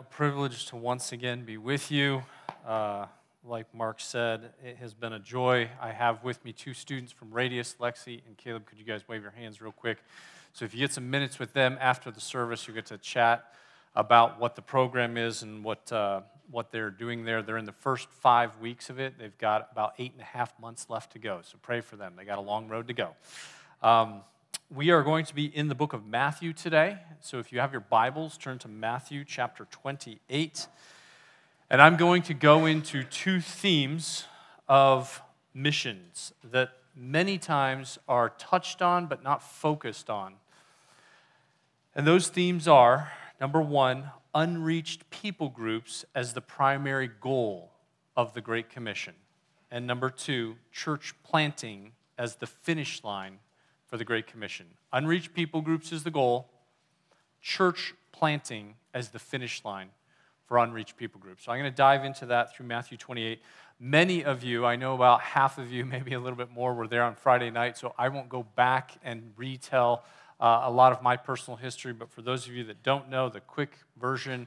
a privilege to once again be with you. Uh, like Mark said, it has been a joy. I have with me two students from Radius, Lexi and Caleb. Could you guys wave your hands real quick? So, if you get some minutes with them after the service, you get to chat about what the program is and what, uh, what they're doing there. They're in the first five weeks of it. They've got about eight and a half months left to go. So, pray for them. They got a long road to go. Um, we are going to be in the book of Matthew today. So if you have your Bibles, turn to Matthew chapter 28. And I'm going to go into two themes of missions that many times are touched on but not focused on. And those themes are number one, unreached people groups as the primary goal of the Great Commission. And number two, church planting as the finish line for the Great Commission. Unreached people groups is the goal, church planting as the finish line for unreached people groups. So I'm going to dive into that through Matthew 28. Many of you, I know about half of you, maybe a little bit more, were there on Friday night, so I won't go back and retell uh, a lot of my personal history. But for those of you that don't know, the quick version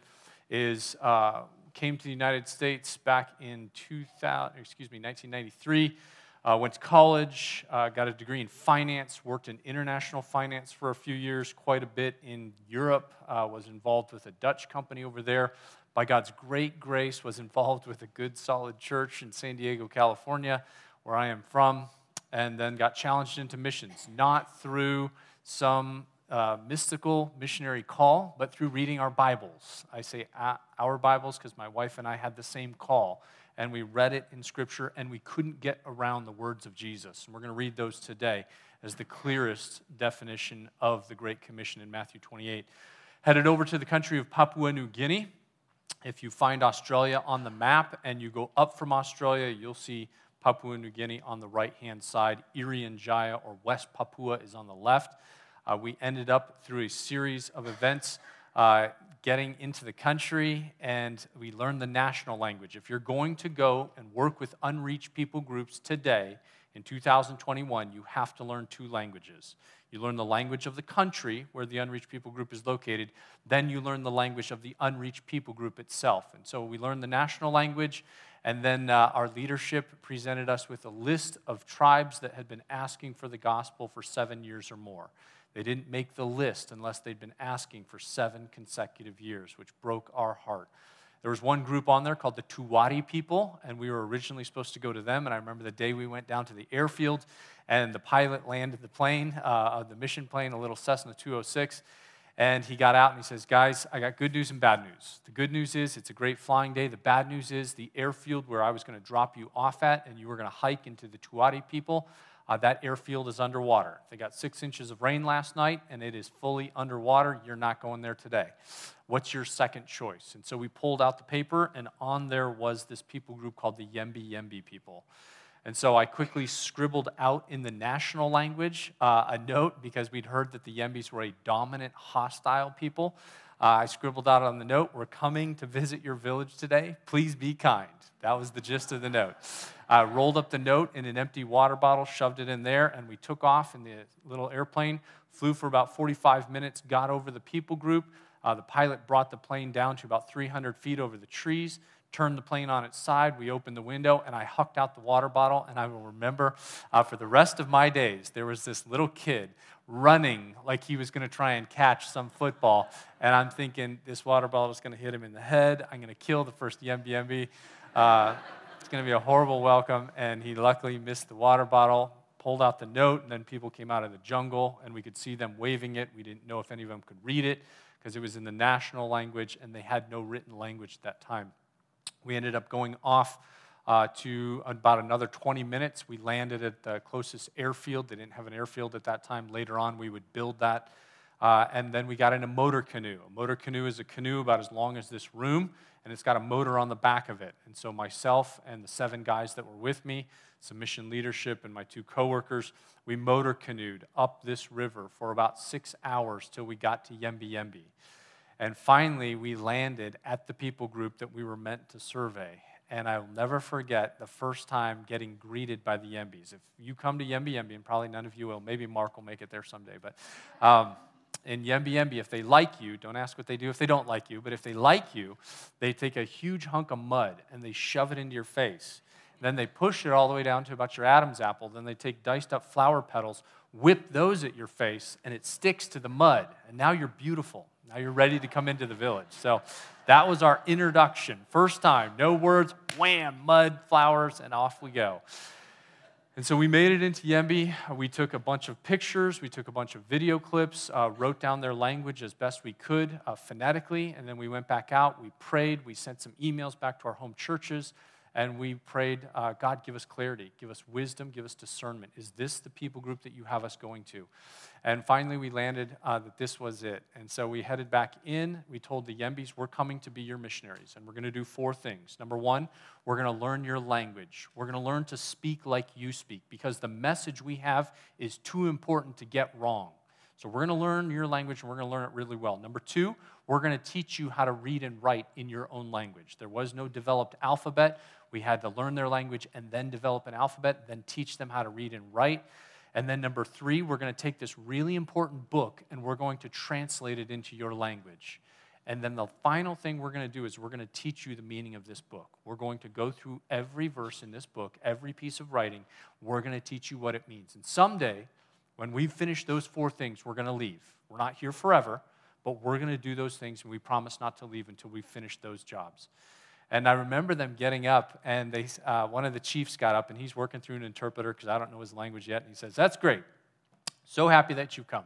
is uh, came to the United States back in 2000, excuse me, 1993. Uh, went to college, uh, got a degree in finance, worked in international finance for a few years, quite a bit in Europe, uh, was involved with a Dutch company over there. By God's great grace, was involved with a good, solid church in San Diego, California, where I am from, and then got challenged into missions, not through some uh, mystical missionary call, but through reading our Bibles. I say our Bibles because my wife and I had the same call and we read it in Scripture, and we couldn't get around the words of Jesus. And we're going to read those today as the clearest definition of the Great Commission in Matthew 28. Headed over to the country of Papua New Guinea. If you find Australia on the map and you go up from Australia, you'll see Papua New Guinea on the right hand side. Irian Jaya or West Papua is on the left. Uh, we ended up through a series of events uh, getting into the country and we learned the national language. If you're going to go and work with unreached people groups today in 2021, you have to learn two languages. You learn the language of the country where the unreached people group is located, then you learn the language of the unreached people group itself. And so we learned the national language, and then uh, our leadership presented us with a list of tribes that had been asking for the gospel for seven years or more. They didn't make the list unless they'd been asking for seven consecutive years, which broke our heart. There was one group on there called the Tuwadi people, and we were originally supposed to go to them. And I remember the day we went down to the airfield, and the pilot landed the plane, uh, the mission plane, a little Cessna 206. And he got out and he says, Guys, I got good news and bad news. The good news is it's a great flying day. The bad news is the airfield where I was going to drop you off at and you were going to hike into the Tuwadi people, uh, that airfield is underwater. They got six inches of rain last night and it is fully underwater. You're not going there today. What's your second choice? And so we pulled out the paper, and on there was this people group called the Yembi Yembi people. And so I quickly scribbled out in the national language uh, a note because we'd heard that the Yembis were a dominant, hostile people. Uh, I scribbled out on the note, We're coming to visit your village today. Please be kind. That was the gist of the note. I rolled up the note in an empty water bottle, shoved it in there, and we took off in the little airplane, flew for about 45 minutes, got over the people group. Uh, the pilot brought the plane down to about 300 feet over the trees, turned the plane on its side. We opened the window, and I hucked out the water bottle. And I will remember uh, for the rest of my days, there was this little kid running like he was going to try and catch some football. And I'm thinking, this water bottle is going to hit him in the head. I'm going to kill the first Yembi. Uh, it's going to be a horrible welcome. And he luckily missed the water bottle, pulled out the note, and then people came out of the jungle, and we could see them waving it. We didn't know if any of them could read it because it was in the national language, and they had no written language at that time. We ended up going off uh, to about another 20 minutes. We landed at the closest airfield. They didn't have an airfield at that time. Later on, we would build that. Uh, and then we got in a motor canoe. A motor canoe is a canoe about as long as this room, and it's got a motor on the back of it. And so myself and the seven guys that were with me, some mission leadership, and my two coworkers, we motor canoed up this river for about six hours till we got to Yembi Yembi. And finally, we landed at the people group that we were meant to survey and I'll never forget the first time getting greeted by the Yembis. If you come to Yembi Yembi, and probably none of you will, maybe Mark will make it there someday, but um, in Yembi Yembi, if they like you, don't ask what they do if they don't like you, but if they like you, they take a huge hunk of mud and they shove it into your face. Then they push it all the way down to about your Adam's apple. Then they take diced up flower petals, whip those at your face, and it sticks to the mud. And now you're beautiful. Now you're ready to come into the village. So that was our introduction. First time, no words, wham, mud, flowers, and off we go. And so we made it into Yembi. We took a bunch of pictures, we took a bunch of video clips, uh, wrote down their language as best we could uh, phonetically, and then we went back out. We prayed, we sent some emails back to our home churches, and we prayed, uh, God, give us clarity, give us wisdom, give us discernment. Is this the people group that you have us going to? And finally, we landed uh, that this was it. And so we headed back in. We told the Yembis, we're coming to be your missionaries, and we're going to do four things. Number one, we're going to learn your language. We're going to learn to speak like you speak because the message we have is too important to get wrong. So we're going to learn your language and we're going to learn it really well. Number two, we're going to teach you how to read and write in your own language. There was no developed alphabet. We had to learn their language and then develop an alphabet, then teach them how to read and write. And then number three, we're going to take this really important book and we're going to translate it into your language. And then the final thing we're going to do is we're going to teach you the meaning of this book. We're going to go through every verse in this book, every piece of writing. We're going to teach you what it means. And someday, when we've finished those four things, we're going to leave. We're not here forever, but we're going to do those things, and we promise not to leave until we finish those jobs. And I remember them getting up, and they, uh, one of the chiefs got up, and he's working through an interpreter because I don't know his language yet. And he says, That's great. So happy that you come.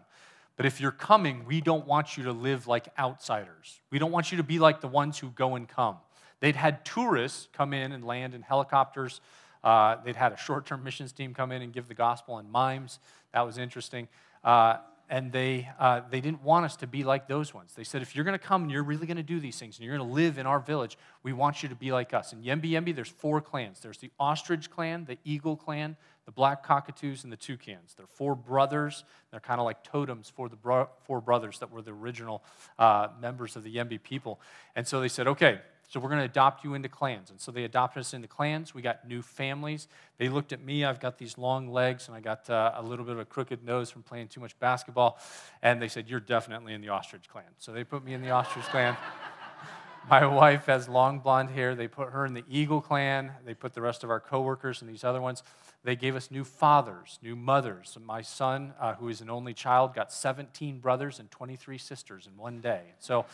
But if you're coming, we don't want you to live like outsiders. We don't want you to be like the ones who go and come. They'd had tourists come in and land in helicopters. Uh, they'd had a short term missions team come in and give the gospel in mimes. That was interesting. Uh, and they, uh, they didn't want us to be like those ones. They said, if you're going to come and you're really going to do these things and you're going to live in our village, we want you to be like us. In Yembi Yembi, there's four clans there's the ostrich clan, the eagle clan, the black cockatoos, and the toucans. They're four brothers. They're kind of like totems for the bro- four brothers that were the original uh, members of the Yembi people. And so they said, okay, so we're going to adopt you into clans. And so they adopted us into clans. We got new families. They looked at me. I've got these long legs and I got uh, a little bit of a crooked nose from playing too much basketball. And they said, You're definitely in the ostrich clan. So they put me in the ostrich clan. My wife has long blonde hair. They put her in the eagle clan. They put the rest of our coworkers and these other ones. They gave us new fathers, new mothers. My son, uh, who is an only child, got 17 brothers and 23 sisters in one day. So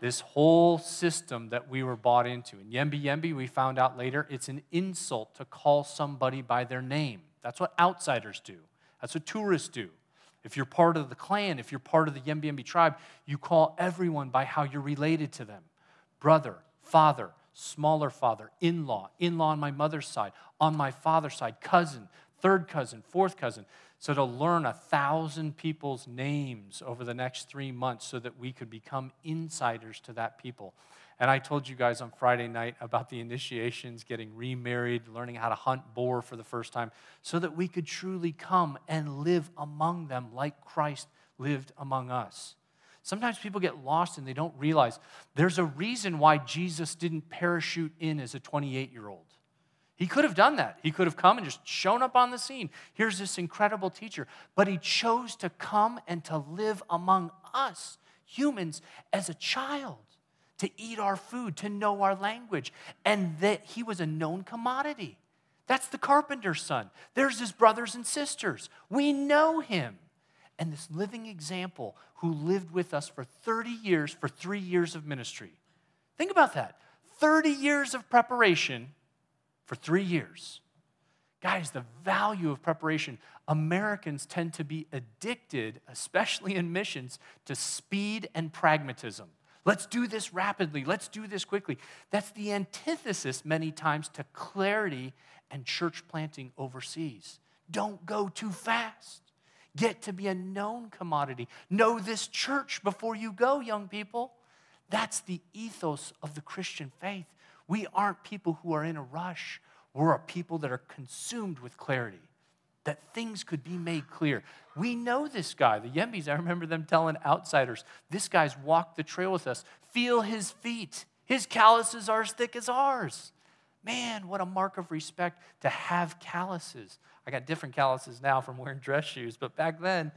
this whole system that we were bought into. In Yembi Yembi, we found out later it's an insult to call somebody by their name. That's what outsiders do, that's what tourists do. If you're part of the clan, if you're part of the Yembi Yembi tribe, you call everyone by how you're related to them brother, father, smaller father, in law, in law on my mother's side, on my father's side, cousin, third cousin, fourth cousin. So, to learn a thousand people's names over the next three months so that we could become insiders to that people. And I told you guys on Friday night about the initiations, getting remarried, learning how to hunt boar for the first time, so that we could truly come and live among them like Christ lived among us. Sometimes people get lost and they don't realize there's a reason why Jesus didn't parachute in as a 28 year old. He could have done that. He could have come and just shown up on the scene. Here's this incredible teacher. But he chose to come and to live among us, humans, as a child, to eat our food, to know our language, and that he was a known commodity. That's the carpenter's son. There's his brothers and sisters. We know him. And this living example who lived with us for 30 years, for three years of ministry. Think about that 30 years of preparation for three years. Guys, the value of preparation. Americans tend to be addicted, especially in missions, to speed and pragmatism. Let's do this rapidly. Let's do this quickly. That's the antithesis, many times, to clarity and church planting overseas. Don't go too fast. Get to be a known commodity. Know this church before you go, young people. That's the ethos of the Christian faith. We aren't people who are in a rush. We're a people that are consumed with clarity, that things could be made clear. We know this guy, the Yembis. I remember them telling outsiders, this guy's walked the trail with us. Feel his feet. His calluses are as thick as ours. Man, what a mark of respect to have calluses. I got different calluses now from wearing dress shoes, but back then,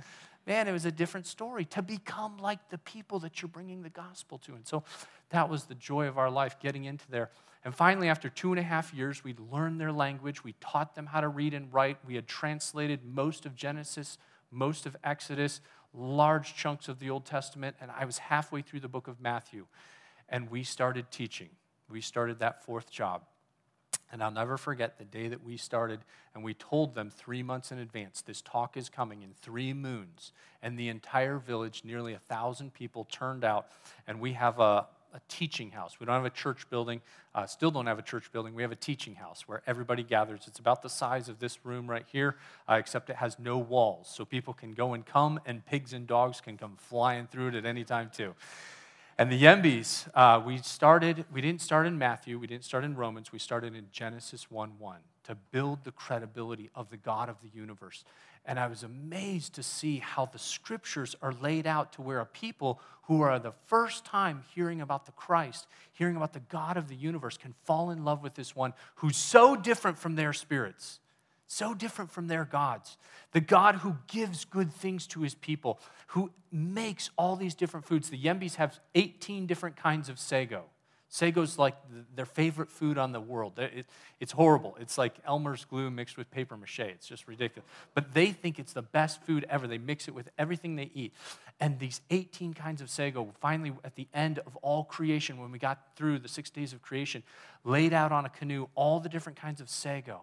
man, it was a different story to become like the people that you're bringing the gospel to. And so that was the joy of our life getting into there. And finally, after two and a half years, we'd learned their language. We taught them how to read and write. We had translated most of Genesis, most of Exodus, large chunks of the Old Testament. And I was halfway through the book of Matthew. And we started teaching. We started that fourth job. And I'll never forget the day that we started, and we told them three months in advance this talk is coming in three moons. And the entire village, nearly a thousand people, turned out. And we have a, a teaching house. We don't have a church building, uh, still don't have a church building. We have a teaching house where everybody gathers. It's about the size of this room right here, uh, except it has no walls. So people can go and come, and pigs and dogs can come flying through it at any time, too. And the Yembis, uh, we started, we didn't start in Matthew, we didn't start in Romans, we started in Genesis 1 1 to build the credibility of the God of the universe. And I was amazed to see how the scriptures are laid out to where a people who are the first time hearing about the Christ, hearing about the God of the universe, can fall in love with this one who's so different from their spirits, so different from their gods. The God who gives good things to his people, who makes all these different foods. The Yembis have 18 different kinds of sago. Sago's like their favorite food on the world. It, it's horrible. It's like Elmer's glue mixed with paper mache. It's just ridiculous. But they think it's the best food ever. They mix it with everything they eat. And these 18 kinds of sago, finally, at the end of all creation, when we got through the six days of creation, laid out on a canoe all the different kinds of sago.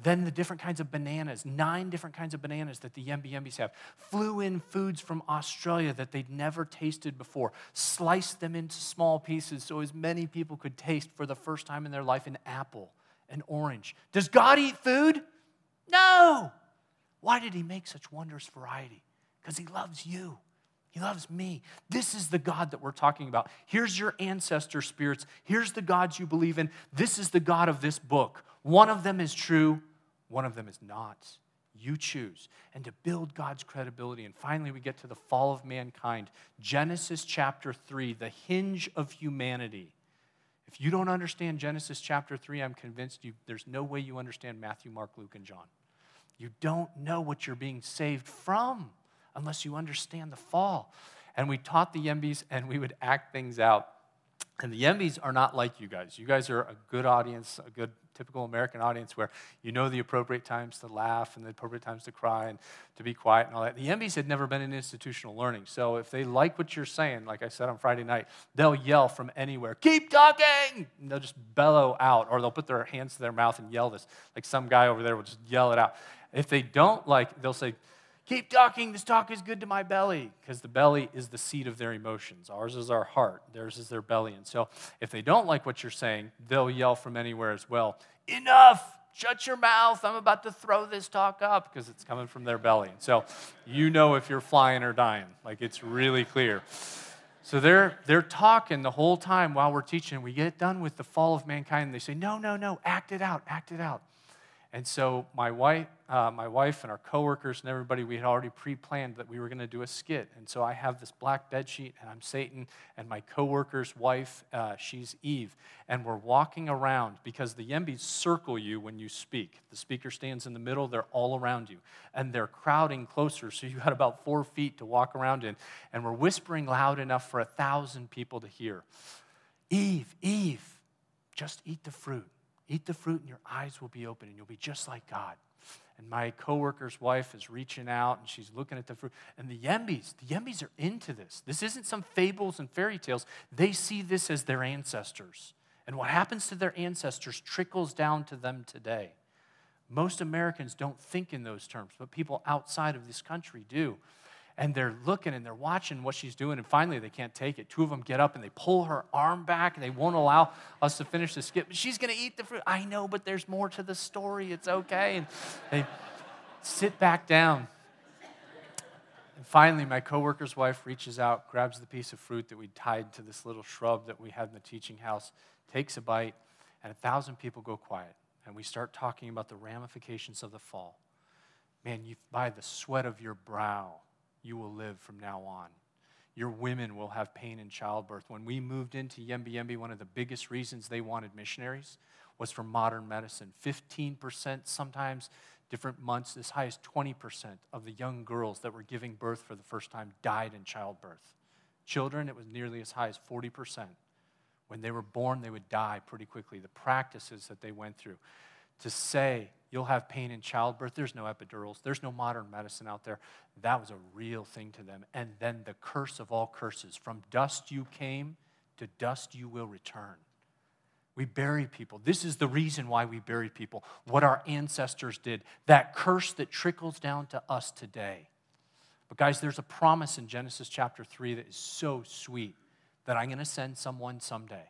Then the different kinds of bananas, nine different kinds of bananas that the Yembi have. Flew in foods from Australia that they'd never tasted before. Sliced them into small pieces so as many people could taste for the first time in their life an apple, an orange. Does God eat food? No. Why did he make such wondrous variety? Because he loves you. He loves me. This is the God that we're talking about. Here's your ancestor spirits. Here's the gods you believe in. This is the God of this book. One of them is true, one of them is not. You choose. And to build God's credibility. And finally, we get to the fall of mankind. Genesis chapter 3, the hinge of humanity. If you don't understand Genesis chapter 3, I'm convinced you, there's no way you understand Matthew, Mark, Luke, and John. You don't know what you're being saved from unless you understand the fall. And we taught the Yembis and we would act things out. And the Yembis are not like you guys. You guys are a good audience, a good typical American audience where you know the appropriate times to laugh and the appropriate times to cry and to be quiet and all that. The Yembis had never been in institutional learning. So if they like what you're saying, like I said on Friday night, they'll yell from anywhere, keep talking! And they'll just bellow out, or they'll put their hands to their mouth and yell this. Like some guy over there will just yell it out. If they don't like, they'll say, Keep talking. This talk is good to my belly. Because the belly is the seat of their emotions. Ours is our heart, theirs is their belly. And so if they don't like what you're saying, they'll yell from anywhere as well Enough! Shut your mouth. I'm about to throw this talk up because it's coming from their belly. And so you know if you're flying or dying. Like it's really clear. So they're, they're talking the whole time while we're teaching. We get done with the fall of mankind. And they say, No, no, no, act it out, act it out. And so my wife, uh, my wife and our coworkers and everybody, we had already pre-planned that we were going to do a skit. And so I have this black bed sheet, and I'm Satan, and my coworker's wife, uh, she's Eve, and we're walking around because the Yembis circle you when you speak. The speaker stands in the middle; they're all around you, and they're crowding closer. So you got about four feet to walk around in, and we're whispering loud enough for a thousand people to hear. Eve, Eve, just eat the fruit. Eat the fruit and your eyes will be open and you'll be just like God. And my coworker's wife is reaching out and she's looking at the fruit. And the Yembis, the Yembis are into this. This isn't some fables and fairy tales. They see this as their ancestors. And what happens to their ancestors trickles down to them today. Most Americans don't think in those terms, but people outside of this country do and they're looking and they're watching what she's doing, and finally they can't take it. Two of them get up and they pull her arm back, and they won't allow us to finish the skit. She's going to eat the fruit. I know, but there's more to the story. It's okay. And they sit back down. And finally, my coworker's wife reaches out, grabs the piece of fruit that we tied to this little shrub that we had in the teaching house, takes a bite, and a thousand people go quiet. And we start talking about the ramifications of the fall. Man, you, by the sweat of your brow, you will live from now on. Your women will have pain in childbirth. When we moved into Yembi Yembi, one of the biggest reasons they wanted missionaries was for modern medicine. 15% sometimes different months, as high as 20% of the young girls that were giving birth for the first time died in childbirth. Children, it was nearly as high as 40%. When they were born, they would die pretty quickly. The practices that they went through. To say you'll have pain in childbirth, there's no epidurals, there's no modern medicine out there. That was a real thing to them. And then the curse of all curses from dust you came, to dust you will return. We bury people. This is the reason why we bury people. What our ancestors did, that curse that trickles down to us today. But, guys, there's a promise in Genesis chapter 3 that is so sweet that I'm going to send someone someday.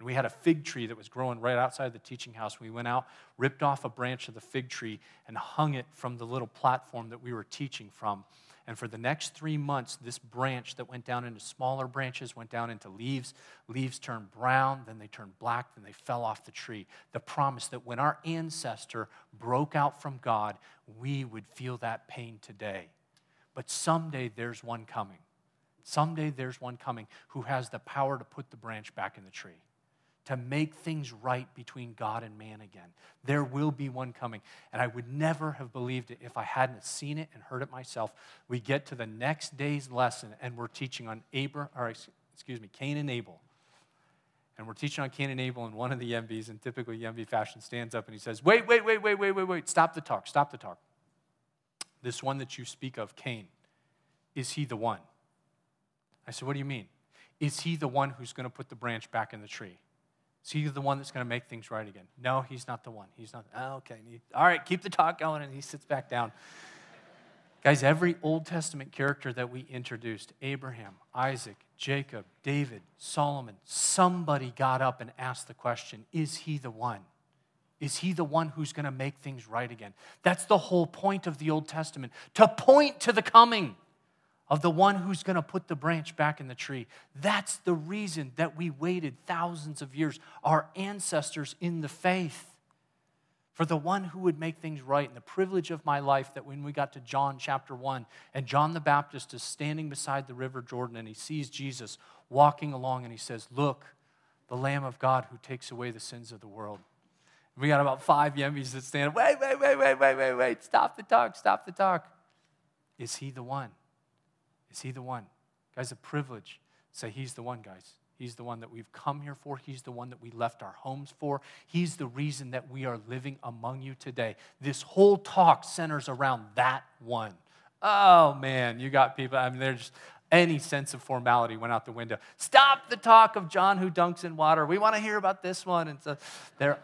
And we had a fig tree that was growing right outside the teaching house. We went out, ripped off a branch of the fig tree, and hung it from the little platform that we were teaching from. And for the next three months, this branch that went down into smaller branches went down into leaves. Leaves turned brown, then they turned black, then they fell off the tree. The promise that when our ancestor broke out from God, we would feel that pain today. But someday there's one coming. Someday there's one coming who has the power to put the branch back in the tree to make things right between God and man again. There will be one coming. And I would never have believed it if I hadn't seen it and heard it myself. We get to the next day's lesson and we're teaching on Abram, or excuse me, Cain and Abel. And we're teaching on Cain and Abel, and one of the Yembis, in typical Yembi fashion, stands up and he says, Wait, wait, wait, wait, wait, wait, wait, stop the talk, stop the talk. This one that you speak of, Cain, is he the one? I said, What do you mean? Is he the one who's going to put the branch back in the tree? Is he the one that's going to make things right again? No, he's not the one. He's not. Oh, okay. All right, keep the talk going. And he sits back down. Guys, every Old Testament character that we introduced Abraham, Isaac, Jacob, David, Solomon somebody got up and asked the question Is he the one? Is he the one who's going to make things right again? That's the whole point of the Old Testament to point to the coming of the one who's going to put the branch back in the tree. That's the reason that we waited thousands of years, our ancestors in the faith, for the one who would make things right. And the privilege of my life that when we got to John chapter 1, and John the Baptist is standing beside the river Jordan and he sees Jesus walking along and he says, Look, the Lamb of God who takes away the sins of the world. We got about five Yembis that stand, wait, wait, wait, wait, wait, wait, wait, stop the talk, stop the talk. Is he the one? Is he the one? Guys, a privilege. Say, he's the one, guys. He's the one that we've come here for. He's the one that we left our homes for. He's the reason that we are living among you today. This whole talk centers around that one. Oh, man, you got people. I mean, there's any sense of formality went out the window. Stop the talk of John who dunks in water. We want to hear about this one. And so they're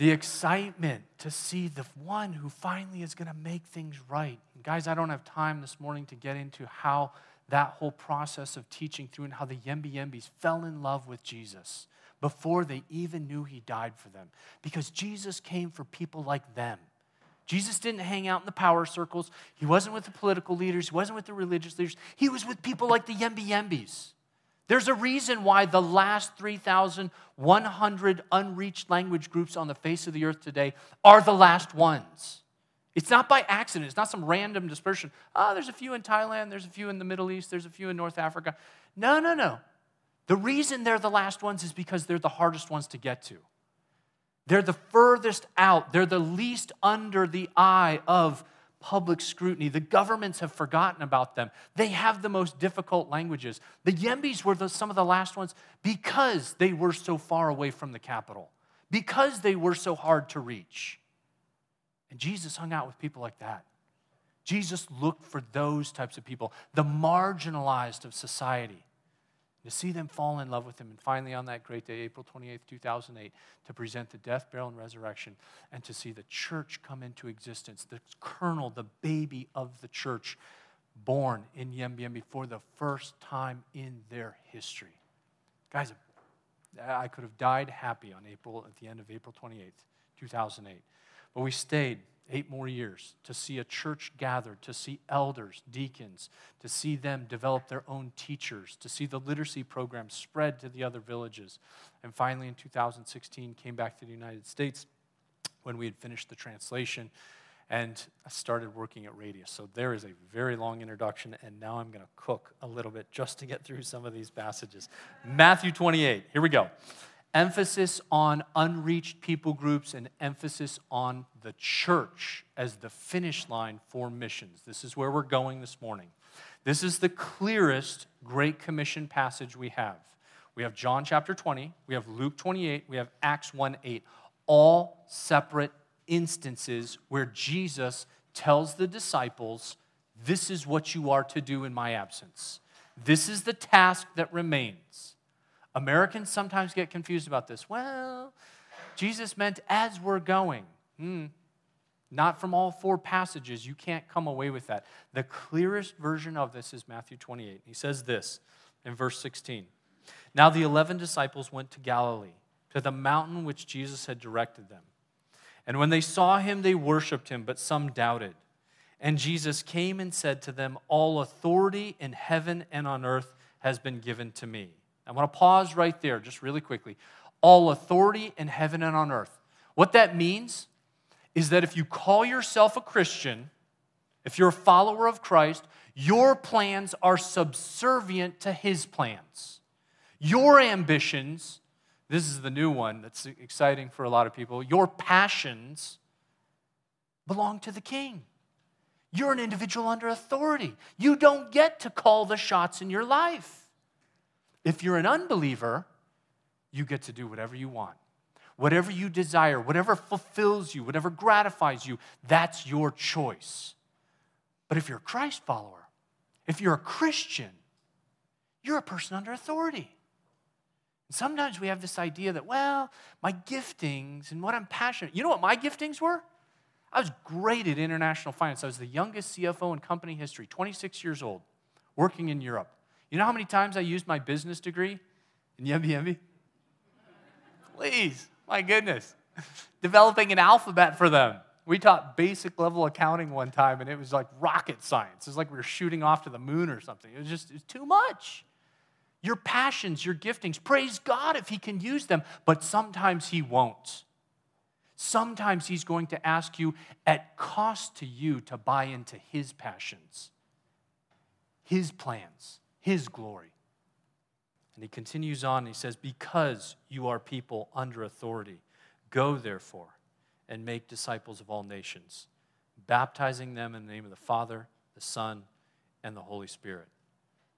the excitement to see the one who finally is going to make things right. And guys, I don't have time this morning to get into how that whole process of teaching through and how the Yembi Yembis fell in love with Jesus before they even knew he died for them. Because Jesus came for people like them. Jesus didn't hang out in the power circles. He wasn't with the political leaders. He wasn't with the religious leaders. He was with people like the Yembi Yembis. There's a reason why the last 3,100 unreached language groups on the face of the earth today are the last ones. It's not by accident, it's not some random dispersion. Oh, there's a few in Thailand, there's a few in the Middle East, there's a few in North Africa. No, no, no. The reason they're the last ones is because they're the hardest ones to get to. They're the furthest out, they're the least under the eye of public scrutiny. The governments have forgotten about them. They have the most difficult languages. The Yembis were the, some of the last ones because they were so far away from the capital, because they were so hard to reach. And Jesus hung out with people like that. Jesus looked for those types of people, the marginalized of society to see them fall in love with him. And finally, on that great day, April 28th, 2008, to present the death, burial, and resurrection, and to see the church come into existence, the kernel, the baby of the church, born in Yembi for the first time in their history. Guys, I could have died happy on April, at the end of April 28th, 2008. But we stayed eight more years to see a church gathered, to see elders, deacons, to see them develop their own teachers, to see the literacy program spread to the other villages. And finally, in 2016, came back to the United States when we had finished the translation and I started working at Radius. So there is a very long introduction, and now I'm going to cook a little bit just to get through some of these passages. Matthew 28, here we go. Emphasis on unreached people groups and emphasis on the church as the finish line for missions. This is where we're going this morning. This is the clearest Great Commission passage we have. We have John chapter 20, we have Luke 28, we have Acts 1 8, all separate instances where Jesus tells the disciples, This is what you are to do in my absence. This is the task that remains. Americans sometimes get confused about this. Well, Jesus meant as we're going. Hmm. Not from all four passages. You can't come away with that. The clearest version of this is Matthew 28. He says this in verse 16 Now the 11 disciples went to Galilee, to the mountain which Jesus had directed them. And when they saw him, they worshiped him, but some doubted. And Jesus came and said to them, All authority in heaven and on earth has been given to me. I want to pause right there just really quickly. All authority in heaven and on earth. What that means is that if you call yourself a Christian, if you're a follower of Christ, your plans are subservient to his plans. Your ambitions, this is the new one that's exciting for a lot of people, your passions belong to the king. You're an individual under authority. You don't get to call the shots in your life. If you're an unbeliever, you get to do whatever you want. Whatever you desire, whatever fulfills you, whatever gratifies you, that's your choice. But if you're a Christ follower, if you're a Christian, you're a person under authority. Sometimes we have this idea that, well, my giftings and what I'm passionate. You know what my giftings were? I was great at international finance. I was the youngest CFO in company history, 26 years old, working in Europe. You know how many times I used my business degree in Yembi Yembi? Please, my goodness. Developing an alphabet for them. We taught basic level accounting one time, and it was like rocket science. It was like we were shooting off to the moon or something. It was just it was too much. Your passions, your giftings, praise God if He can use them, but sometimes He won't. Sometimes He's going to ask you at cost to you to buy into His passions, His plans his glory. And he continues on, he says, Because you are people under authority, go therefore and make disciples of all nations, baptizing them in the name of the Father, the Son, and the Holy Spirit.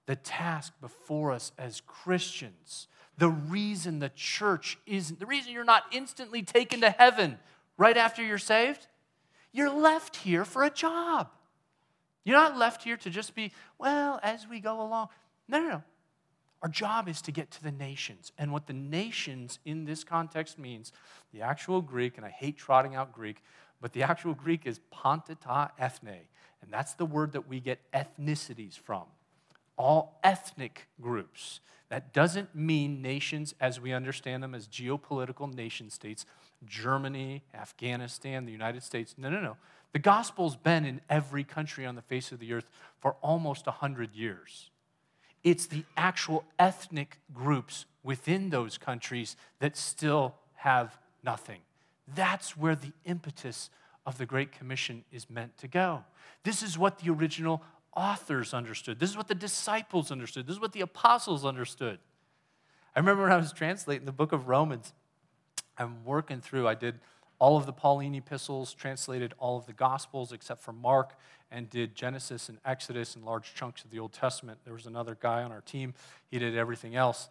The task before us as Christians, the reason the church isn't, the reason you're not instantly taken to heaven right after you're saved, you're left here for a job. You're not left here to just be, well, as we go along. No, no, no. Our job is to get to the nations. And what the nations in this context means, the actual Greek, and I hate trotting out Greek, but the actual Greek is panta ta ethne. And that's the word that we get ethnicities from. All ethnic groups. That doesn't mean nations as we understand them as geopolitical nation states, Germany, Afghanistan, the United States. No, no, no. The gospel's been in every country on the face of the earth for almost 100 years. It's the actual ethnic groups within those countries that still have nothing. That's where the impetus of the Great Commission is meant to go. This is what the original authors understood. This is what the disciples understood. This is what the apostles understood. I remember when I was translating the book of Romans, I'm working through, I did all of the Pauline epistles, translated all of the Gospels except for Mark, and did Genesis and Exodus and large chunks of the Old Testament. There was another guy on our team, he did everything else.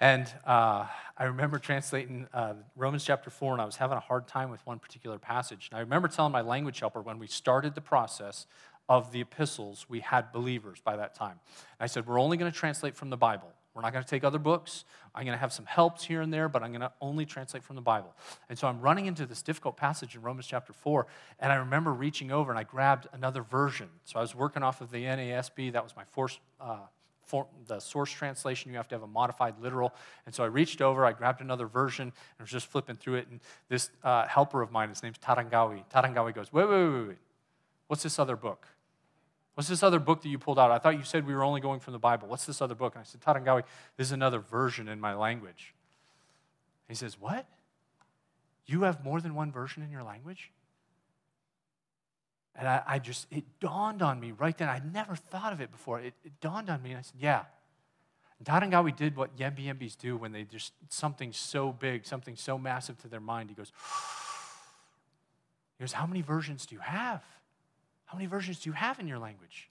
And uh, I remember translating uh, Romans chapter 4, and I was having a hard time with one particular passage. And I remember telling my language helper when we started the process of the epistles, we had believers by that time. And I said, We're only going to translate from the Bible. We're not going to take other books. I'm going to have some helps here and there, but I'm going to only translate from the Bible. And so I'm running into this difficult passage in Romans chapter 4, and I remember reaching over and I grabbed another version. So I was working off of the NASB. That was my force, uh, for, the source translation. You have to have a modified literal. And so I reached over, I grabbed another version, and I was just flipping through it. And this uh, helper of mine, his name's Tarangawi. Tarangawi goes, wait, wait, wait, wait. What's this other book? What's this other book that you pulled out? I thought you said we were only going from the Bible. What's this other book? And I said, Tarangawi, this is another version in my language. he says, What? You have more than one version in your language? And I, I, just, it dawned on me right then. I'd never thought of it before. It, it dawned on me, and I said, Yeah. And Gawi did what Yembi do when they just, something so big, something so massive to their mind. He goes, he goes, How many versions do you have? How many versions do you have in your language?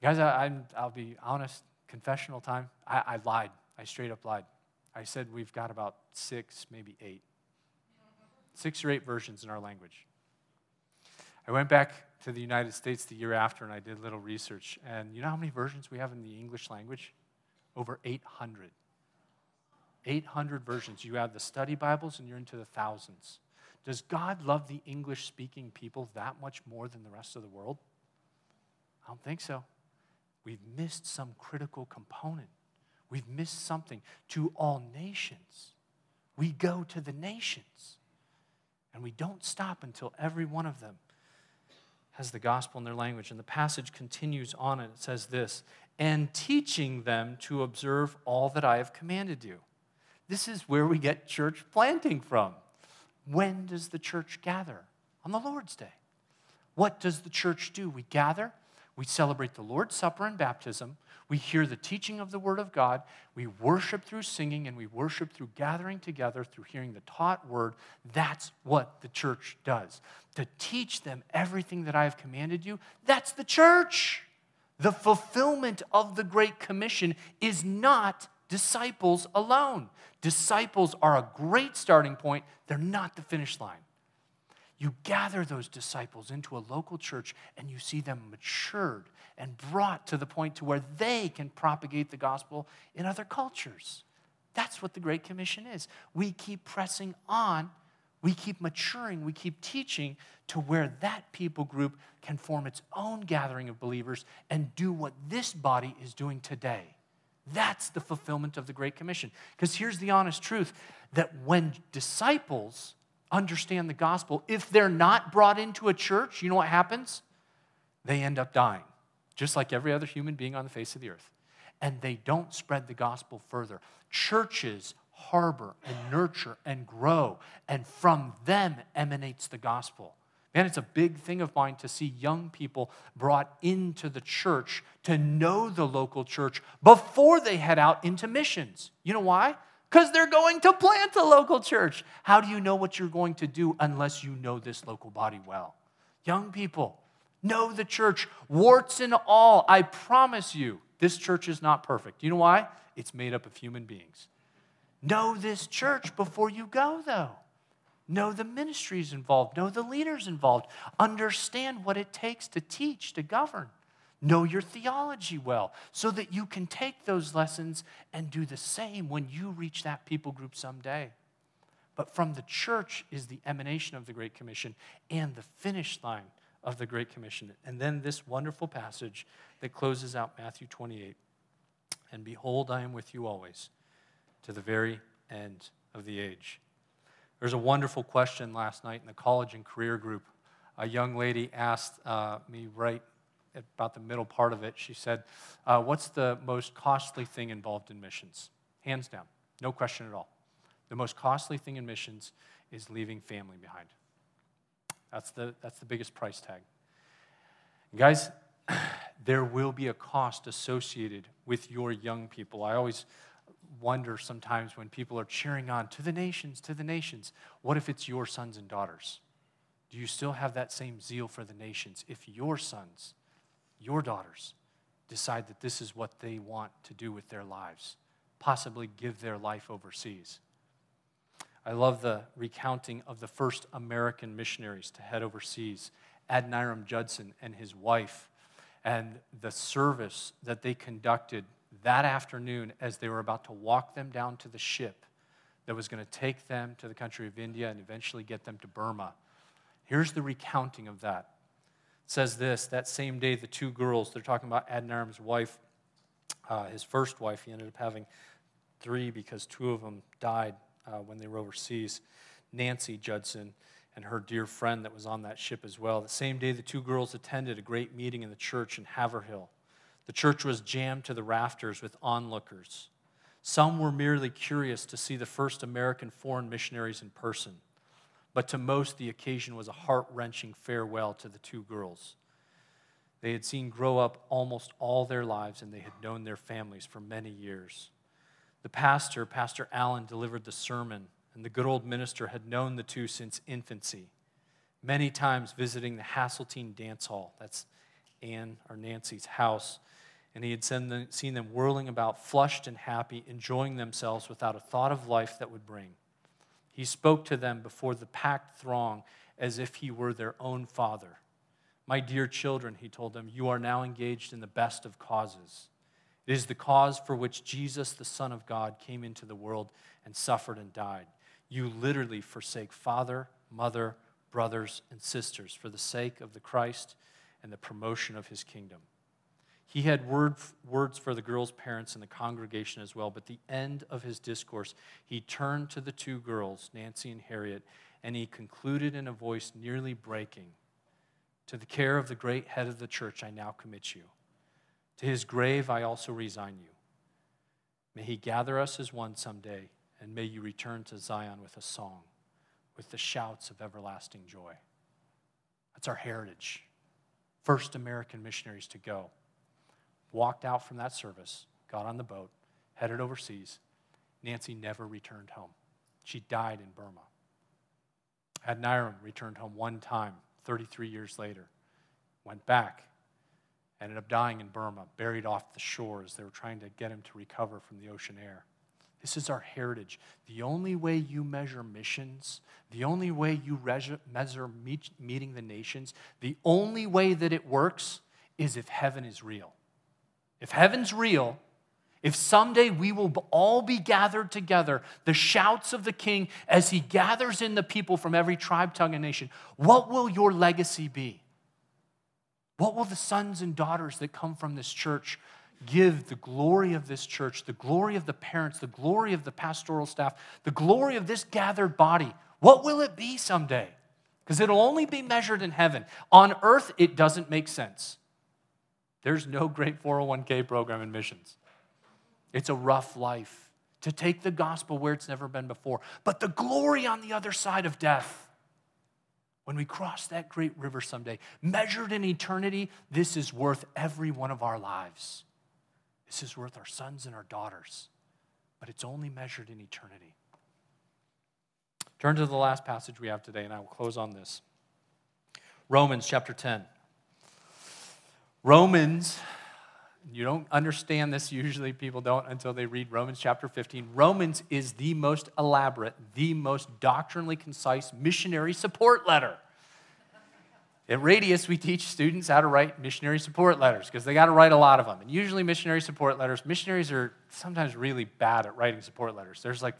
Guys, I, will be honest, confessional time. I, I lied. I straight up lied. I said we've got about six, maybe eight. Six or eight versions in our language. I went back to the United States the year after and I did a little research. And you know how many versions we have in the English language? Over 800. 800 versions. You add the study Bibles and you're into the thousands. Does God love the English speaking people that much more than the rest of the world? I don't think so. We've missed some critical component. We've missed something. To all nations, we go to the nations. And we don't stop until every one of them has the gospel in their language. And the passage continues on and it says this and teaching them to observe all that I have commanded you. This is where we get church planting from. When does the church gather? On the Lord's Day. What does the church do? We gather, we celebrate the Lord's Supper and baptism, we hear the teaching of the Word of God, we worship through singing, and we worship through gathering together, through hearing the taught Word. That's what the church does. To teach them everything that I have commanded you, that's the church. The fulfillment of the Great Commission is not disciples alone. Disciples are a great starting point, they're not the finish line. You gather those disciples into a local church and you see them matured and brought to the point to where they can propagate the gospel in other cultures. That's what the Great Commission is. We keep pressing on, we keep maturing, we keep teaching to where that people group can form its own gathering of believers and do what this body is doing today. That's the fulfillment of the Great Commission. Because here's the honest truth that when disciples understand the gospel, if they're not brought into a church, you know what happens? They end up dying, just like every other human being on the face of the earth. And they don't spread the gospel further. Churches harbor and nurture and grow, and from them emanates the gospel. Man, it's a big thing of mine to see young people brought into the church to know the local church before they head out into missions. You know why? Because they're going to plant a local church. How do you know what you're going to do unless you know this local body well? Young people, know the church, warts and all. I promise you, this church is not perfect. You know why? It's made up of human beings. Know this church before you go, though. Know the ministries involved, know the leaders involved, understand what it takes to teach, to govern. Know your theology well so that you can take those lessons and do the same when you reach that people group someday. But from the church is the emanation of the Great Commission and the finish line of the Great Commission. And then this wonderful passage that closes out Matthew 28 And behold, I am with you always to the very end of the age. There's a wonderful question last night in the college and career group. A young lady asked uh, me right about the middle part of it. She said, uh, What's the most costly thing involved in missions? Hands down, no question at all. The most costly thing in missions is leaving family behind. That's the, that's the biggest price tag. Guys, there will be a cost associated with your young people. I always wonder sometimes when people are cheering on to the nations, to the nations. What if it's your sons and daughters? Do you still have that same zeal for the nations if your sons, your daughters, decide that this is what they want to do with their lives, possibly give their life overseas? I love the recounting of the first American missionaries to head overseas, Adoniram Judson and his wife, and the service that they conducted that afternoon as they were about to walk them down to the ship that was going to take them to the country of India and eventually get them to Burma. Here's the recounting of that. It says this that same day, the two girls, they're talking about Adoniram's wife, uh, his first wife, he ended up having three because two of them died uh, when they were overseas. Nancy Judson and her dear friend that was on that ship as well. The same day, the two girls attended a great meeting in the church in Haverhill. The church was jammed to the rafters with onlookers. Some were merely curious to see the first American foreign missionaries in person, but to most, the occasion was a heart wrenching farewell to the two girls. they had seen grow up almost all their lives, and they had known their families for many years. The pastor, Pastor Allen, delivered the sermon, and the good old minister had known the two since infancy, many times visiting the Hasseltine Dance Hall. That's Anne or Nancy's house. And he had seen them whirling about, flushed and happy, enjoying themselves without a thought of life that would bring. He spoke to them before the packed throng as if he were their own father. My dear children, he told them, you are now engaged in the best of causes. It is the cause for which Jesus, the Son of God, came into the world and suffered and died. You literally forsake father, mother, brothers, and sisters for the sake of the Christ and the promotion of his kingdom. He had word, words for the girls' parents and the congregation as well, but the end of his discourse, he turned to the two girls, Nancy and Harriet, and he concluded in a voice nearly breaking To the care of the great head of the church, I now commit you. To his grave, I also resign you. May he gather us as one someday, and may you return to Zion with a song, with the shouts of everlasting joy. That's our heritage. First American missionaries to go walked out from that service, got on the boat, headed overseas. Nancy never returned home. She died in Burma. Adoniram returned home one time, 33 years later, went back, ended up dying in Burma, buried off the shores. They were trying to get him to recover from the ocean air. This is our heritage. The only way you measure missions, the only way you measure meeting the nations, the only way that it works is if heaven is real. If heaven's real, if someday we will all be gathered together, the shouts of the king as he gathers in the people from every tribe, tongue, and nation, what will your legacy be? What will the sons and daughters that come from this church give the glory of this church, the glory of the parents, the glory of the pastoral staff, the glory of this gathered body? What will it be someday? Because it'll only be measured in heaven. On earth, it doesn't make sense. There's no great 401k program in missions. It's a rough life to take the gospel where it's never been before. But the glory on the other side of death, when we cross that great river someday, measured in eternity, this is worth every one of our lives. This is worth our sons and our daughters. But it's only measured in eternity. Turn to the last passage we have today, and I will close on this Romans chapter 10. Romans, you don't understand this usually, people don't until they read Romans chapter 15. Romans is the most elaborate, the most doctrinally concise missionary support letter. At Radius, we teach students how to write missionary support letters because they got to write a lot of them. And usually, missionary support letters, missionaries are sometimes really bad at writing support letters. There's like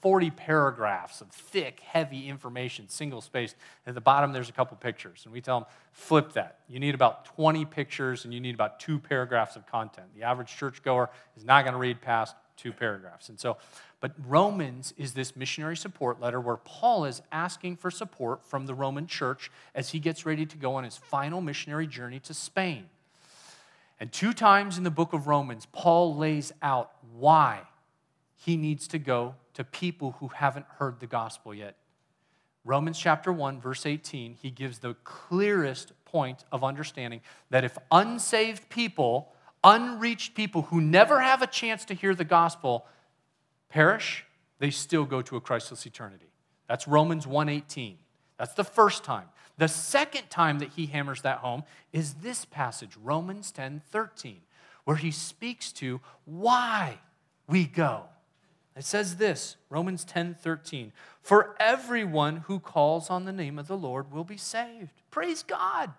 40 paragraphs of thick, heavy information, single spaced. At the bottom, there's a couple pictures. And we tell them, flip that. You need about 20 pictures and you need about two paragraphs of content. The average churchgoer is not going to read past two paragraphs. And so, but Romans is this missionary support letter where Paul is asking for support from the Roman church as he gets ready to go on his final missionary journey to Spain. And two times in the book of Romans, Paul lays out why he needs to go to people who haven't heard the gospel yet. Romans chapter 1, verse 18, he gives the clearest point of understanding that if unsaved people, unreached people who never have a chance to hear the gospel perish, they still go to a Christless eternity. That's Romans 1:18. That's the first time. The second time that he hammers that home is this passage, Romans 10:13, where he speaks to why we go. It says this, Romans 10 13. For everyone who calls on the name of the Lord will be saved. Praise God.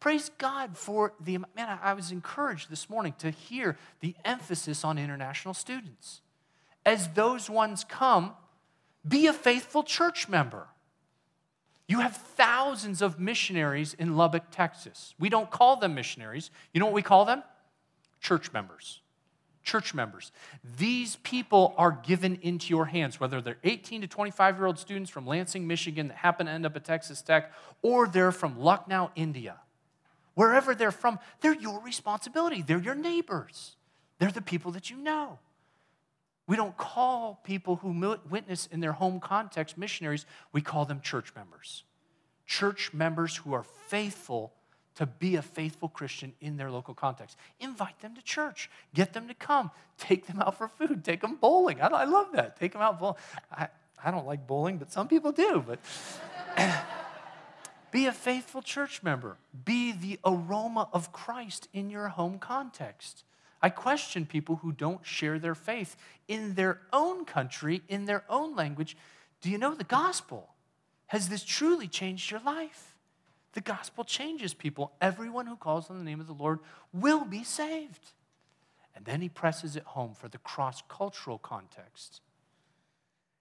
Praise God for the man. I was encouraged this morning to hear the emphasis on international students. As those ones come, be a faithful church member. You have thousands of missionaries in Lubbock, Texas. We don't call them missionaries. You know what we call them? Church members church members. These people are given into your hands, whether they're 18 to 25 year old students from Lansing, Michigan that happen to end up at Texas Tech, or they're from Lucknow, India. Wherever they're from, they're your responsibility. They're your neighbors. They're the people that you know. We don't call people who witness in their home context missionaries, we call them church members. Church members who are faithful to be a faithful Christian in their local context. Invite them to church. Get them to come. Take them out for food. Take them bowling. I, I love that. Take them out bowling. I, I don't like bowling, but some people do. But be a faithful church member. Be the aroma of Christ in your home context. I question people who don't share their faith in their own country, in their own language. Do you know the gospel? Has this truly changed your life? The gospel changes people. Everyone who calls on the name of the Lord will be saved. And then he presses it home for the cross cultural context.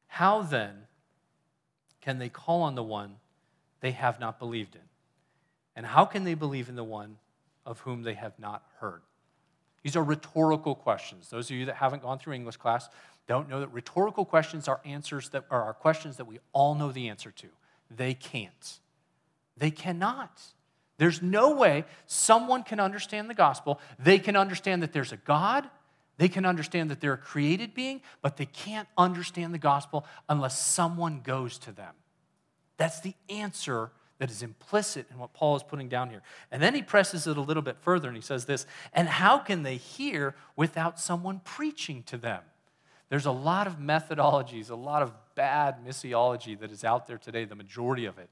How then can they call on the one they have not believed in? And how can they believe in the one of whom they have not heard? These are rhetorical questions. Those of you that haven't gone through English class don't know that rhetorical questions are answers that are questions that we all know the answer to. They can't. They cannot. There's no way someone can understand the gospel. They can understand that there's a God, they can understand that they're a created being, but they can't understand the gospel unless someone goes to them. That's the answer that is implicit in what Paul is putting down here. And then he presses it a little bit further and he says this And how can they hear without someone preaching to them? There's a lot of methodologies, a lot of bad missiology that is out there today, the majority of it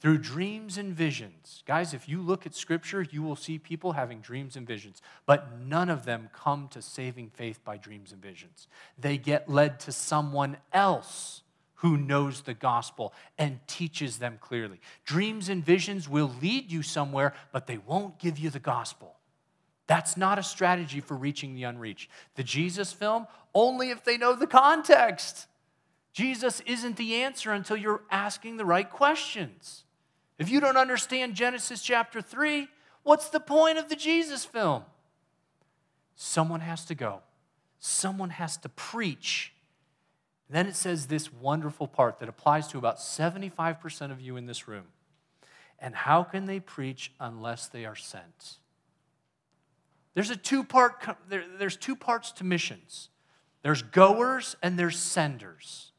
through dreams and visions. Guys, if you look at scripture, you will see people having dreams and visions, but none of them come to saving faith by dreams and visions. They get led to someone else who knows the gospel and teaches them clearly. Dreams and visions will lead you somewhere, but they won't give you the gospel. That's not a strategy for reaching the unreached. The Jesus film, only if they know the context. Jesus isn't the answer until you're asking the right questions. If you don't understand Genesis chapter 3, what's the point of the Jesus film? Someone has to go, someone has to preach. then it says this wonderful part that applies to about 75% of you in this room. And how can they preach unless they are sent? There's a two part there, there's two parts to missions. There's goers and there's senders.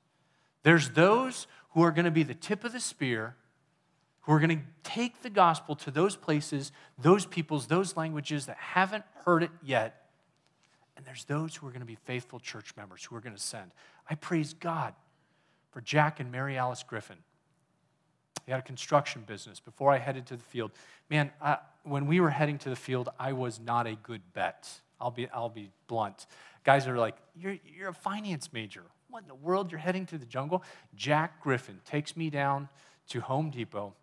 There's those who are going to be the tip of the spear who are going to take the gospel to those places, those peoples, those languages that haven't heard it yet. And there's those who are going to be faithful church members who are going to send. I praise God for Jack and Mary Alice Griffin. They had a construction business before I headed to the field. Man, I, when we were heading to the field, I was not a good bet. I'll be, I'll be blunt. Guys are like, you're, you're a finance major. What in the world? You're heading to the jungle? Jack Griffin takes me down to Home Depot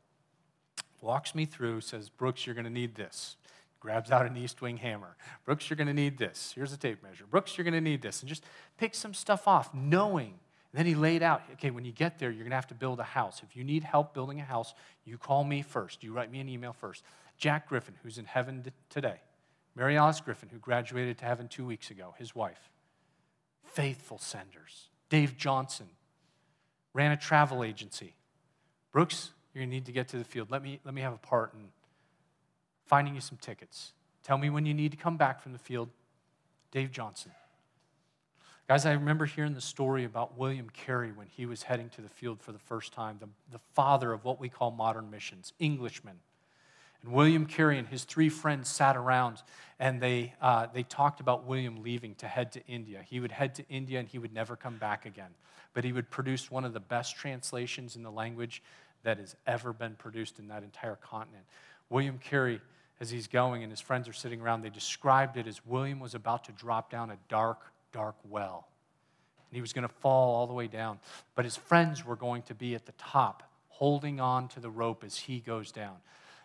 walks me through, says, Brooks, you're going to need this. Grabs out an Estwing hammer. Brooks, you're going to need this. Here's a tape measure. Brooks, you're going to need this. And just pick some stuff off, knowing. And then he laid out, okay, when you get there, you're going to have to build a house. If you need help building a house, you call me first. You write me an email first. Jack Griffin, who's in heaven today. Mary Alice Griffin, who graduated to heaven two weeks ago, his wife. Faithful senders. Dave Johnson ran a travel agency. Brooks, you're going to need to get to the field. Let me, let me have a part in finding you some tickets. Tell me when you need to come back from the field. Dave Johnson. Guys, I remember hearing the story about William Carey when he was heading to the field for the first time, the, the father of what we call modern missions, Englishman. And William Carey and his three friends sat around and they, uh, they talked about William leaving to head to India. He would head to India and he would never come back again. But he would produce one of the best translations in the language that has ever been produced in that entire continent. William Carey, as he's going and his friends are sitting around, they described it as William was about to drop down a dark, dark well. And he was going to fall all the way down. But his friends were going to be at the top, holding on to the rope as he goes down.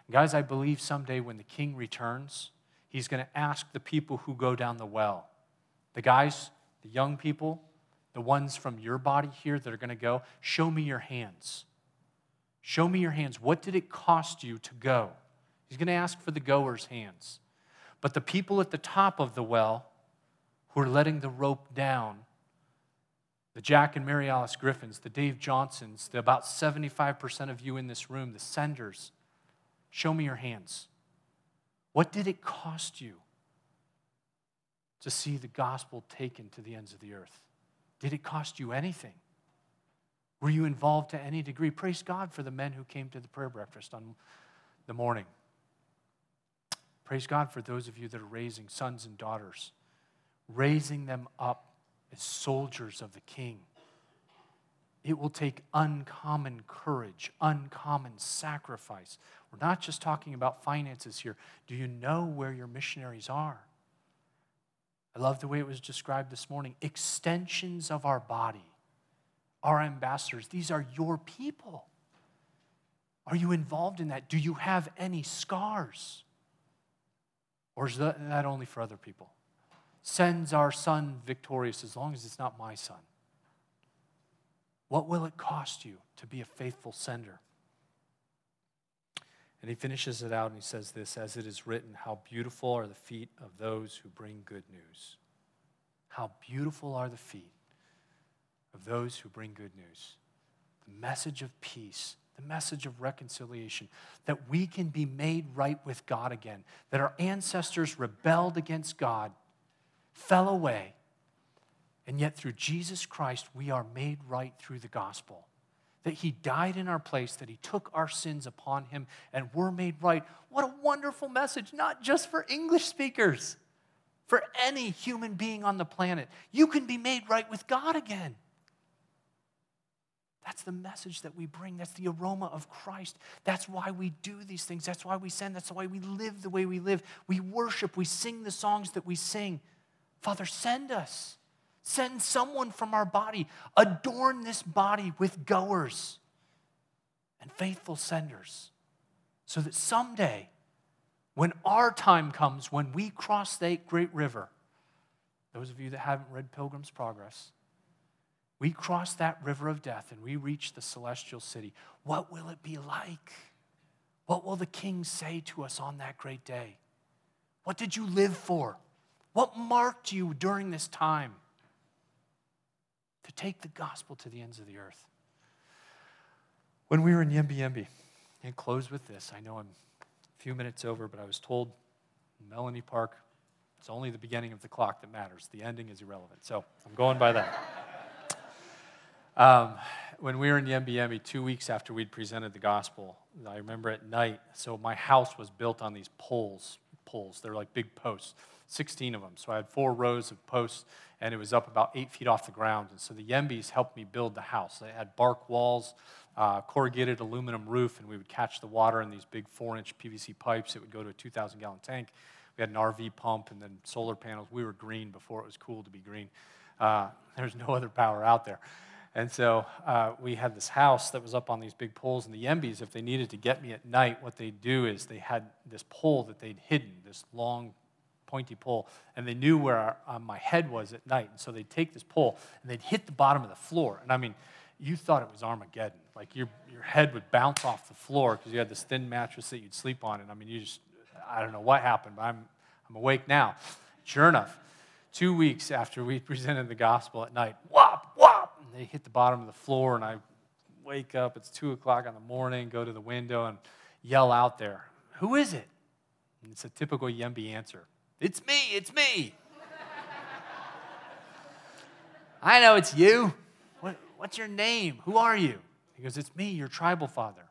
And guys, I believe someday when the king returns, he's going to ask the people who go down the well, the guys, the young people, the ones from your body here that are going to go, show me your hands. Show me your hands. What did it cost you to go? He's going to ask for the goer's hands. But the people at the top of the well who are letting the rope down, the Jack and Mary Alice Griffins, the Dave Johnsons, the about 75% of you in this room, the senders, show me your hands. What did it cost you to see the gospel taken to the ends of the earth? Did it cost you anything? Were you involved to any degree? Praise God for the men who came to the prayer breakfast on the morning. Praise God for those of you that are raising sons and daughters, raising them up as soldiers of the King. It will take uncommon courage, uncommon sacrifice. We're not just talking about finances here. Do you know where your missionaries are? I love the way it was described this morning extensions of our body, our ambassadors. These are your people. Are you involved in that? Do you have any scars? Or is that, only for other people? Sends our son victorious as long as it's not my son. What will it cost you to be a faithful sender? And he finishes it out and he says this As it is written, how beautiful are the feet of those who bring good news. How beautiful are the feet of those who bring good news. The message of peace, the message of reconciliation, that we can be made right with God again, that our ancestors rebelled against God, fell away, and yet through Jesus Christ we are made right through the gospel that he died in our place, that he took our sins upon him, and we're made right. What a wonderful message, not just for English speakers, for any human being on the planet. You can be made right with God again. That's the message that we bring. That's the aroma of Christ. That's why we do these things. That's why we send. That's why we live the way we live. We worship. We sing the songs that we sing. Father, send us. Send someone from our body. Adorn this body with goers and faithful senders so that someday, when our time comes, when we cross that great river, those of you that haven't read Pilgrim's Progress, we cross that river of death and we reach the celestial city. What will it be like? What will the king say to us on that great day? What did you live for? What marked you during this time? to take the gospel to the ends of the earth. When we were in Yembi Yembi, and close with this, I know I'm a few minutes over, but I was told Melanie Park, it's only the beginning of the clock that matters. The ending is irrelevant. So I'm going by that. Um, when we were in Yembi, two weeks after we'd presented the gospel, I remember at night, so my house was built on these poles. Poles, they're like big posts, 16 of them. So I had four rows of posts, and it was up about eight feet off the ground. And so the Yembis helped me build the house. They had bark walls, uh, corrugated aluminum roof, and we would catch the water in these big four inch PVC pipes. It would go to a 2,000 gallon tank. We had an RV pump and then solar panels. We were green before it was cool to be green. Uh, There's no other power out there. And so uh, we had this house that was up on these big poles. And the Yembis, if they needed to get me at night, what they'd do is they had this pole that they'd hidden, this long pointy pole, and they knew where our, uh, my head was at night. And so they'd take this pole and they'd hit the bottom of the floor. And I mean, you thought it was Armageddon. Like your, your head would bounce off the floor because you had this thin mattress that you'd sleep on. And I mean, you just, I don't know what happened, but I'm, I'm awake now. Sure enough, two weeks after we presented the gospel at night, and they hit the bottom of the floor. And I wake up, it's two o'clock in the morning, go to the window and yell out there, Who is it? And it's a typical Yembi answer it's me, it's me. I know it's you. What, what's your name? Who are you? He goes, It's me, your tribal father.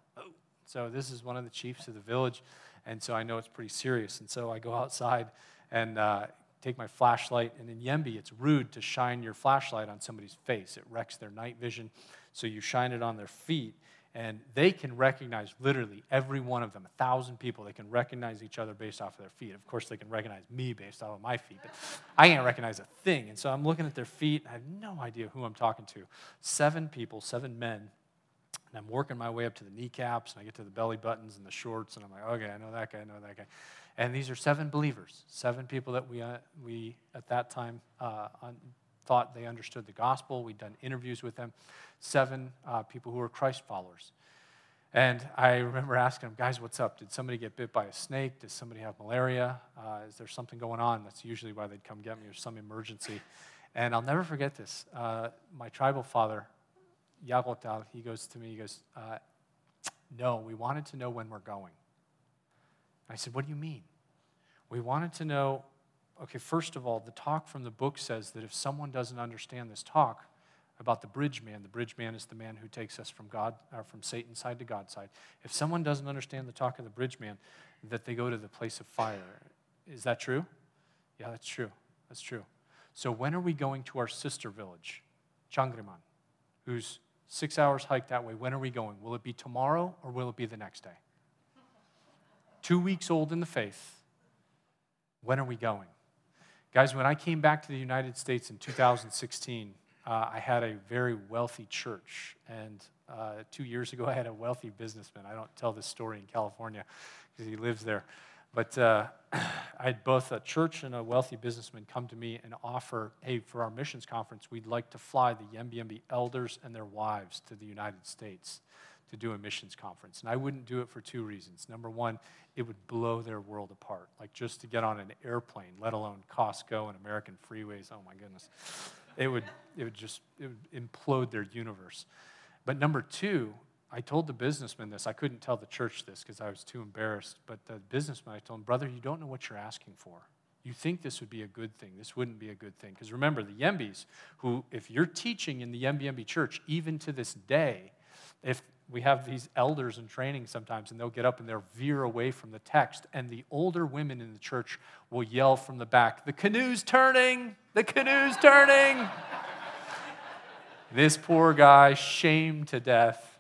So this is one of the chiefs of the village, and so I know it's pretty serious. And so I go outside and uh, take my flashlight. And in Yembi, it's rude to shine your flashlight on somebody's face, it wrecks their night vision. So you shine it on their feet and they can recognize literally every one of them, a thousand people, they can recognize each other based off of their feet. Of course, they can recognize me based off of my feet, but I can't recognize a thing. And so I'm looking at their feet, and I have no idea who I'm talking to. Seven people, seven men, and I'm working my way up to the kneecaps, and I get to the belly buttons and the shorts, and I'm like, okay, I know that guy, I know that guy. And these are seven believers, seven people that we, uh, we at that time uh, thought they understood the gospel. We'd done interviews with them, seven uh, people who were Christ followers. And I remember asking them, guys, what's up? Did somebody get bit by a snake? Does somebody have malaria? Uh, is there something going on? That's usually why they'd come get me, or some emergency. And I'll never forget this. Uh, my tribal father, Yagotal, he goes to me, he goes, uh, No, we wanted to know when we're going. I said, What do you mean? We wanted to know okay, first of all, the talk from the book says that if someone doesn't understand this talk about the bridge man, the bridge man is the man who takes us from God or from Satan's side to God's side. If someone doesn't understand the talk of the bridge man, that they go to the place of fire. Is that true? Yeah, that's true. That's true. So when are we going to our sister village, Changriman, who's six hours hike that way? When are we going? Will it be tomorrow or will it be the next day? Two weeks old in the faith. When are we going? Guys, when I came back to the United States in 2016, uh, I had a very wealthy church. And uh, two years ago, I had a wealthy businessman. I don't tell this story in California because he lives there. But uh, I had both a church and a wealthy businessman come to me and offer, hey, for our missions conference, we'd like to fly the Yembi elders and their wives to the United States to do a missions conference. And I wouldn't do it for two reasons. Number one, it would blow their world apart. Like just to get on an airplane, let alone Costco and American freeways, oh my goodness. It would, it would just it would implode their universe. But number two, I told the businessman this. I couldn't tell the church this because I was too embarrassed. But the businessman, I told him, brother, you don't know what you're asking for. You think this would be a good thing. This wouldn't be a good thing. Because remember, the Yembis, who, if you're teaching in the Yembi church, even to this day, if we have these elders in training sometimes, and they'll get up and they'll veer away from the text, and the older women in the church will yell from the back, The canoe's turning! The canoe's turning! this poor guy, shamed to death,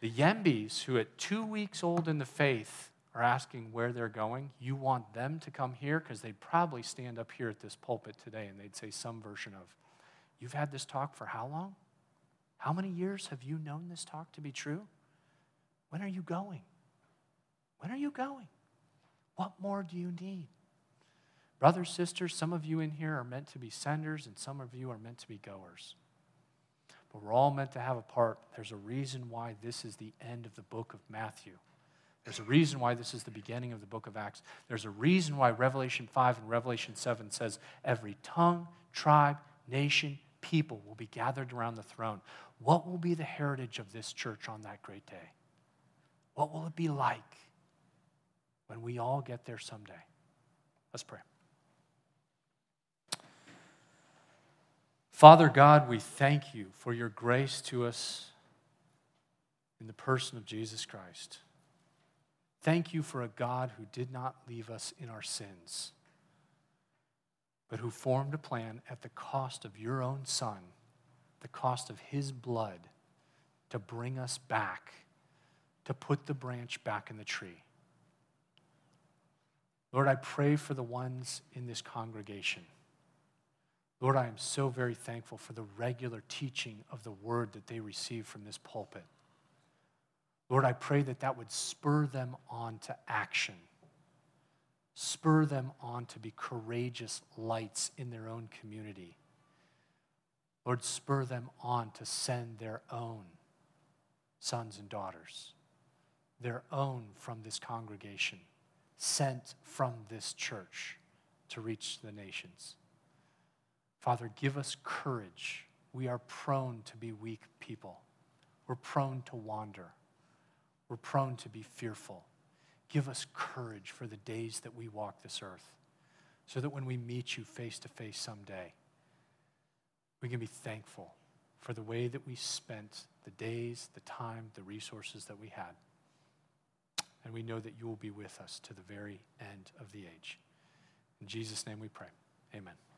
the Yembis, who at two weeks old in the faith are asking where they're going, you want them to come here? Because they'd probably stand up here at this pulpit today and they'd say some version of, You've had this talk for how long? How many years have you known this talk to be true? When are you going? When are you going? What more do you need? Brothers, sisters, some of you in here are meant to be senders and some of you are meant to be goers but we're all meant to have a part. There's a reason why this is the end of the book of Matthew. There's a reason why this is the beginning of the book of Acts. There's a reason why Revelation 5 and Revelation 7 says every tongue, tribe, nation, people will be gathered around the throne. What will be the heritage of this church on that great day? What will it be like when we all get there someday? Let's pray. Father God, we thank you for your grace to us in the person of Jesus Christ. Thank you for a God who did not leave us in our sins, but who formed a plan at the cost of your own Son, the cost of his blood, to bring us back, to put the branch back in the tree. Lord, I pray for the ones in this congregation Lord, I am so very thankful for the regular teaching of the word that they receive from this pulpit. Lord, I pray that that would spur them on to action, spur them on to be courageous lights in their own community. Lord, spur them on to send their own sons and daughters, their own from this congregation, sent from this church to reach the nations. Father, give us courage. We are prone to be weak people. We're prone to wander. We're prone to be fearful. Give us courage for the days that we walk this earth so that when we meet you face to face someday, we can be thankful for the way that we spent the days, the time, the resources that we had. And we know that you will be with us to the very end of the age. In Jesus' name we pray. Amen.